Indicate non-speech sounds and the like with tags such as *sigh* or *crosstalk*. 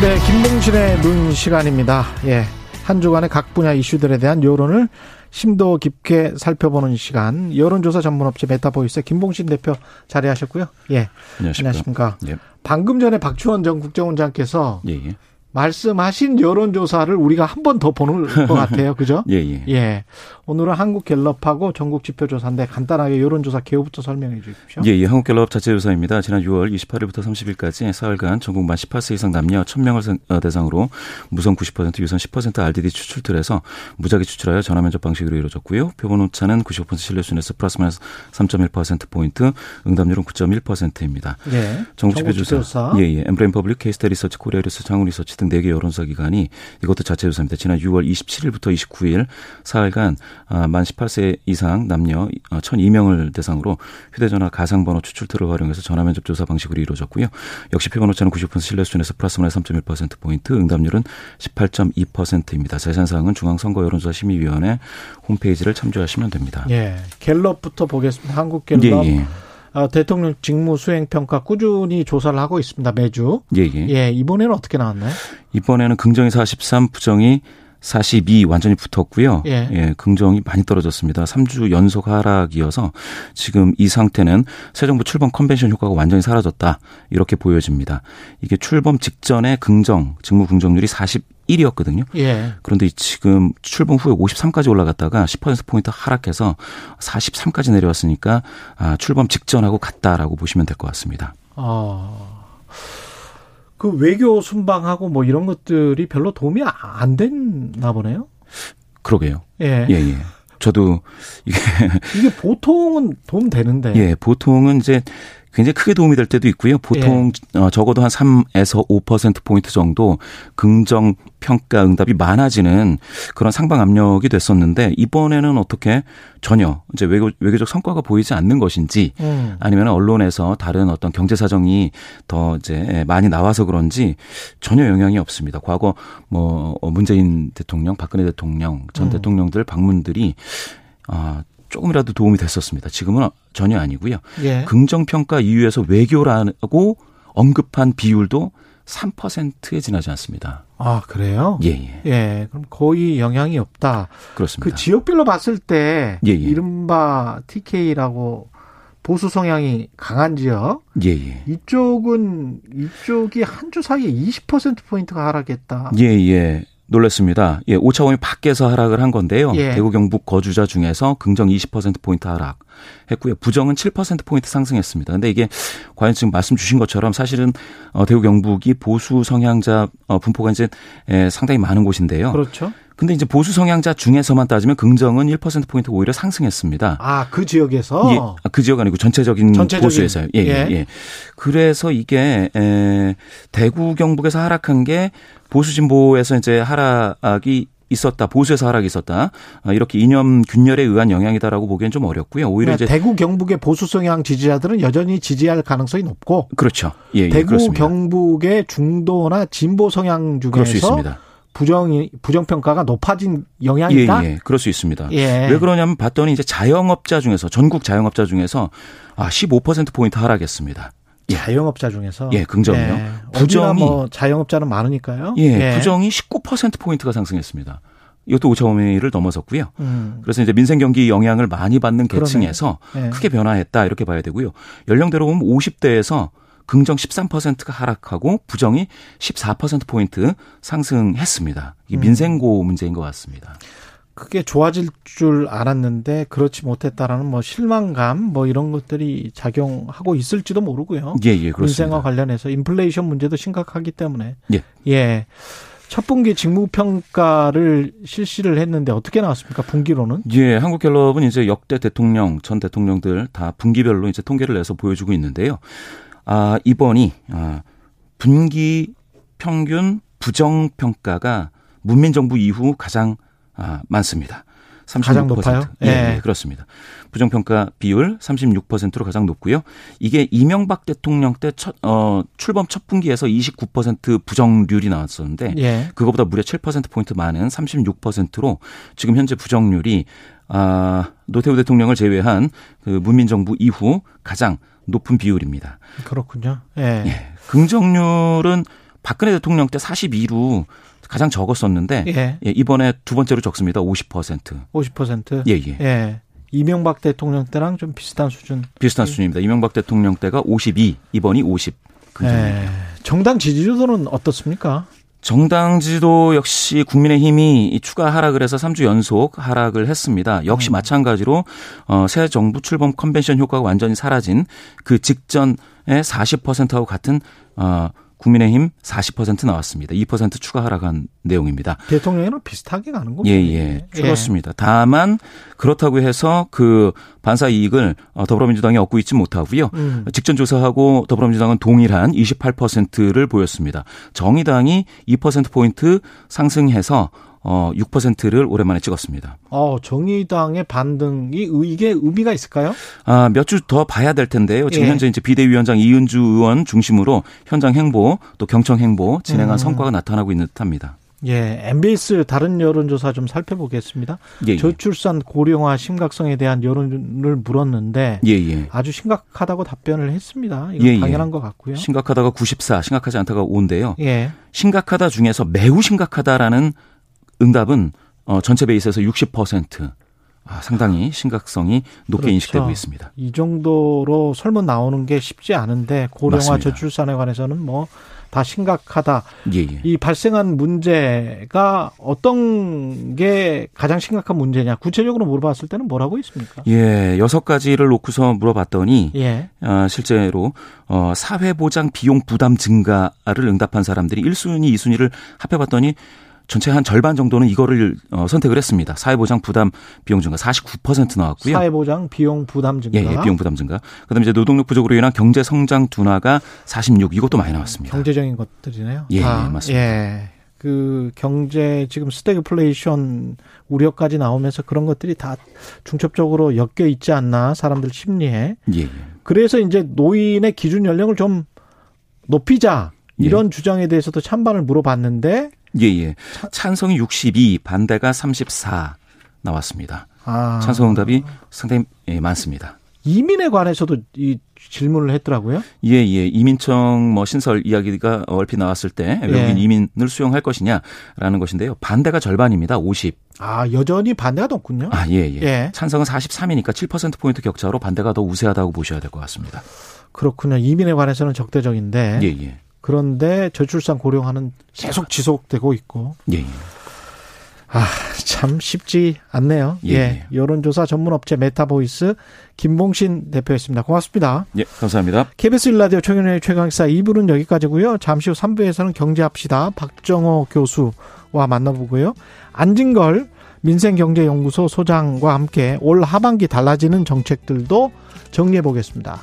네, 김봉신의 눈 시간입니다. 예. 한 주간의 각 분야 이슈들에 대한 여론을 심도 깊게 살펴보는 시간. 여론조사 전문업체 메타보이스 김봉신 대표 자리하셨고요. 예. 안녕하십니까. 안녕하십니까. 예. 방금 전에 박지원 전 국정원장께서 예, 예. 말씀하신 여론조사를 우리가 한 번 더 보는 것 같아요. 그죠? *laughs* 예, 예. 예. 오늘은 한국갤럽하고 전국지표조사인데 간단하게 여론조사 개요부터 설명해 주십시오. 예, 예. 한국갤럽 자체조사입니다. 지난 6월 28일부터 30일까지 사흘간 전국 만 18세 이상 남녀 1000명을 어, 대상으로 무선 90% 유선 10% RDD 추출틀 해서 무작위 추출하여 전화 면접 방식으로 이루어졌고요. 표본 오차는 95% 신뢰수준에서 플러스 마이너스 3.1%포인트, 응답률은 9.1%입니다. 예. 전국지표조사. 예, 예. 엠브레인 퍼블릭, 케이스탯 리서치, 코리아 리서치, 한국 리서치 등 4개 여론조사 기관이 이것도 자체 조사입니다. 지난 6월 27일부터 29일 사흘간 아, 만 18세 이상 남녀 1,002명을 대상으로 휴대전화 가상번호 추출틀을 활용해서 전화면접 조사 방식으로 이루어졌고요. 역시 표본 오차는 90% 신뢰 수준에서 플러스 마이너스 3.1%포인트, 응답률은 18.2%입니다. 자세한 사항은 중앙선거 여론조사 심의위원회 홈페이지를 참조하시면 됩니다. 예. 갤럽부터 보겠습니다. 한국갤럽. 예, 예. 어, 대통령 직무 수행 평가 꾸준히 조사를 하고 있습니다. 매주. 예, 예. 예, 이번에는 어떻게 나왔나요? 이번에는 긍정이 43, 부정이 42 완전히 붙었고요. 예. 긍정이 많이 떨어졌습니다. 3주 연속 하락이어서 지금 이 상태는 새 정부 출범 컨벤션 효과가 완전히 사라졌다. 이렇게 보여집니다. 이게 출범 직전에 긍정, 직무 긍정률이 41이었거든요. 예. 그런데 지금 출범 후에 53까지 올라갔다가 10%포인트 하락해서 43까지 내려왔으니까 아, 출범 직전하고 같다라고 보시면 될 것 같습니다. 어. 그 외교 순방하고 뭐 이런 것들이 별로 도움이 안 됐나 보네요. 그러게요. 예. 예, 예. 저도 이게 이게 보통은 도움 되는데. 예, 보통은 이제 굉장히 크게 도움이 될 때도 있고요. 보통 예. 어, 적어도 한 3에서 5% 포인트 정도 긍정 평가 응답이 많아지는 그런 상방 압력이 됐었는데 이번에는 어떻게 전혀 이제 외교, 외교적 성과가 보이지 않는 것인지 음. 아니면 언론에서 다른 어떤 경제 사정이 더 이제 많이 나와서 그런지 전혀 영향이 없습니다. 과거 뭐 문재인 대통령, 박근혜 대통령 전 음. 대통령들 방문들이 아 조금이라도 도움이 됐었습니다. 지금은 전혀 아니고요. 예. 긍정평가 이유에서 외교라고 언급한 비율도 3%에 지나지 않습니다. 아, 그래요? 예, 예. 예. 그럼 거의 영향이 없다. 그렇습니다. 그 지역별로 봤을 때 예, 예. 이른바 TK라고 보수 성향이 강한 지역 예, 예. 이쪽은 이쪽이 한 주 사이에 20% 포인트가 하락했다. 예, 예. 놀랐습니다. 예, 오차범위 밖에서 하락을 한 건데요. 예. 대구 경북 거주자 중에서 긍정 20%포인트 하락 했고요. 부정은 7%포인트 상승했습니다. 근데 이게 과연 지금 말씀 주신 것처럼 사실은 어, 대구 경북이 보수 성향자 어, 분포가 이제 에, 상당히 많은 곳인데요. 그렇죠. 근데 이제 보수 성향자 중에서만 따지면 긍정은 1%포인트 오히려 상승했습니다. 아, 그 지역에서 예, 아, 그 지역 아니고 전체적인, 전체적인, 보수에서요. 예, 예, 예. 예. 그래서 이게 에, 대구 경북에서 하락한 게 보수 진보에서 이제 하락이 있었다, 보수에서 하락이 있었다. 아, 이렇게 이념 균열에 의한 영향이다라고 보기엔 좀 어렵고요. 오히려 그러니까 이제 대구 경북의 보수 성향 지지자들은 여전히 지지할 가능성이 높고 그렇죠. 예, 예, 대구 그렇습니다. 경북의 중도나 진보 성향 중에서. 부정이 부정 평가가 높아진 영향이다. 예, 예, 그럴 수 있습니다. 예. 왜 그러냐면 봤더니 이제 자영업자 중에서 전국 자영업자 중에서 아, 15% 포인트 하락했습니다. 예. 자영업자 중에서 예, 긍정이요. 예. 부정이- 뭐 자영업자는 많으니까요. 예, 부정이 19% 포인트가 상승했습니다. 이것도 5차 범위를 넘어섰고요. 음. 그래서 이제 민생 경기 영향을 많이 받는. 계층에서 예. 크게 변화했다 이렇게 봐야 되고요. 연령대로 보면 50대에서 긍정 13%가 하락하고 부정이 14% 포인트 상승했습니다. 이게 음. 민생고 문제인 것 같습니다. 그게 좋아질 줄 알았는데 그렇지 못했다라는 뭐 실망감 뭐 이런 것들이 작용하고 있을지도 모르고요. 예, 예, 그렇습니다. 민생과 관련해서 인플레이션 문제도 심각하기 때문에 예. 예. 첫 분기 직무 평가를 실시를 했는데 어떻게 나왔습니까? 분기로는? 예, 한국갤럽은 이제 역대 대통령, 전 대통령들 다 분기별로 이제 통계를 내서 보여주고 있는데요. 아, 이번이, 아, 분기 평균 부정 평가가 문민 정부 이후 가장 아, 많습니다. 36%. 가장 높아요? 예, 예. 예, 그렇습니다. 부정평가 비율 36%로 가장 높고요. 이게 이명박 대통령 때 첫, 어, 출범 첫 분기에서 29% 부정률이 나왔었는데 예. 그거보다 무려 7%포인트 많은 36%로 지금 현재 부정률이 아, 노태우 대통령을 제외한 그 문민정부 이후 가장 높은 비율입니다. 그렇군요. 예. 예. 긍정률은 박근혜 대통령 때 42로 가장 적었었는데 예. 예, 이번에 두 번째로 적습니다. 50%. 50%. 예, 예. 예. 이명박 대통령 때랑 좀 비슷한 수준. 비슷한 수준입니다. 이명박 대통령 때가 52, 이번이 50. 예. 정당 지지도는 어떻습니까? 정당 지도 역시 국민의힘이 추가 하락을 해서 3주 연속 하락을 했습니다. 역시 음. 마찬가지로 어, 새 정부 출범 컨벤션 효과가 완전히 사라진 그 직전의 40%하고 같은 어, 국민의힘 40% 나왔습니다. 2% 추가 하락한 내용입니다. 대통령이랑 비슷하게 가는 거죠. 예, 예. 줄었습니다. 예. 다만 그렇다고 해서 그 반사 이익을 어, 더불어민주당이 얻고 있지 못하고요. 음. 직전 조사하고 더불어민주당은 동일한 28%를 보였습니다. 정의당이 2% 포인트 상승해서 어 6%를 오랜만에 찍었습니다. 어, 정의당의 반등이 이게 의미가 있을까요? 아, 몇 주 더 봐야 될 텐데요. 지금 예. 현재 이제 비대위원장 이은주 의원 중심으로 현장 행보 또 경청 행보 진행한 음. 성과가 나타나고 있는 듯합니다. 예, MBS 다른 여론조사 좀 살펴보겠습니다. 예, 예. 저출산 고령화 심각성에 대한 여론을 물었는데 예, 예. 아주 심각하다고 답변을 했습니다. 이건 예, 예. 당연한 것 같고요. 심각하다가 94, 심각하지 않다가 5인데요. 예. 심각하다 중에서 매우 심각하다라는 응답은 어, 전체 베이스에서 60%. 아, 상당히 심각성이 높게 그렇죠. 인식되고 있습니다. 이 정도로 설문 나오는 게 쉽지 않은데 고령화 맞습니다. 저출산에 관해서는 뭐 다 심각하다. 예, 예. 이 발생한 문제가 어떤 게 가장 심각한 문제냐? 구체적으로 물어봤을 때는 뭐라고 있습니까? 예, 여섯 가지를 놓고서 물어봤더니 예. 어, 실제로 어, 사회보장 비용 부담 증가를 응답한 사람들이 1순위, 2순위를 합해봤더니 전체 한 절반 정도는 이거를 어, 선택을 했습니다. 사회보장 부담 비용 증가 49% 나왔고요. 사회보장 비용 부담 증가. 예, 예 비용 부담 증가. 그다음에 이제 노동력 부족으로 인한 경제 성장 둔화가 46 이것도 많이 나왔습니다. 경제적인 것들이네요. 예, 아, 맞습니다. 예. 그 경제 지금 스태그플레이션 우려까지 나오면서 그런 것들이 다 중첩적으로 엮여 있지 않나 사람들 심리에. 예. 예. 그래서 이제 노인의 기준 연령을 좀 높이자 이런 예. 주장에 대해서도 찬반을 물어봤는데 예, 예. 찬성이 62, 반대가 34 나왔습니다. 아. 찬성 응답이 상당히 예, 많습니다. 이민에 관해서도 이 질문을 했더라고요. 예, 예. 이민청 뭐 신설 이야기가 얼핏 나왔을 때 외국인 예. 이민을 수용할 것이냐라는 것인데요. 반대가 절반입니다. 50. 아, 여전히 반대가 높군요. 아, 예, 예. 예. 찬성은 43이니까 7% 포인트 격차로 반대가 더 우세하다고 보셔야 될 것 같습니다. 그렇군요. 이민에 관해서는 적대적인데. 예, 예. 그런데 저출산 고령화는 계속 지속되고 있고. 예. 예. 아, 참 쉽지 않네요. 예. 예. 여론조사 전문업체 메타보이스 김봉신 대표였습니다. 고맙습니다. 예, 감사합니다. KBS 일라디오 최경영의 최강시사 2부는 여기까지고요. 잠시 후 3부에서는 경제합시다. 박정호 교수와 만나보고요. 안진걸 민생경제연구소 소장과 함께 올 하반기 달라지는 정책들도 정리해 보겠습니다.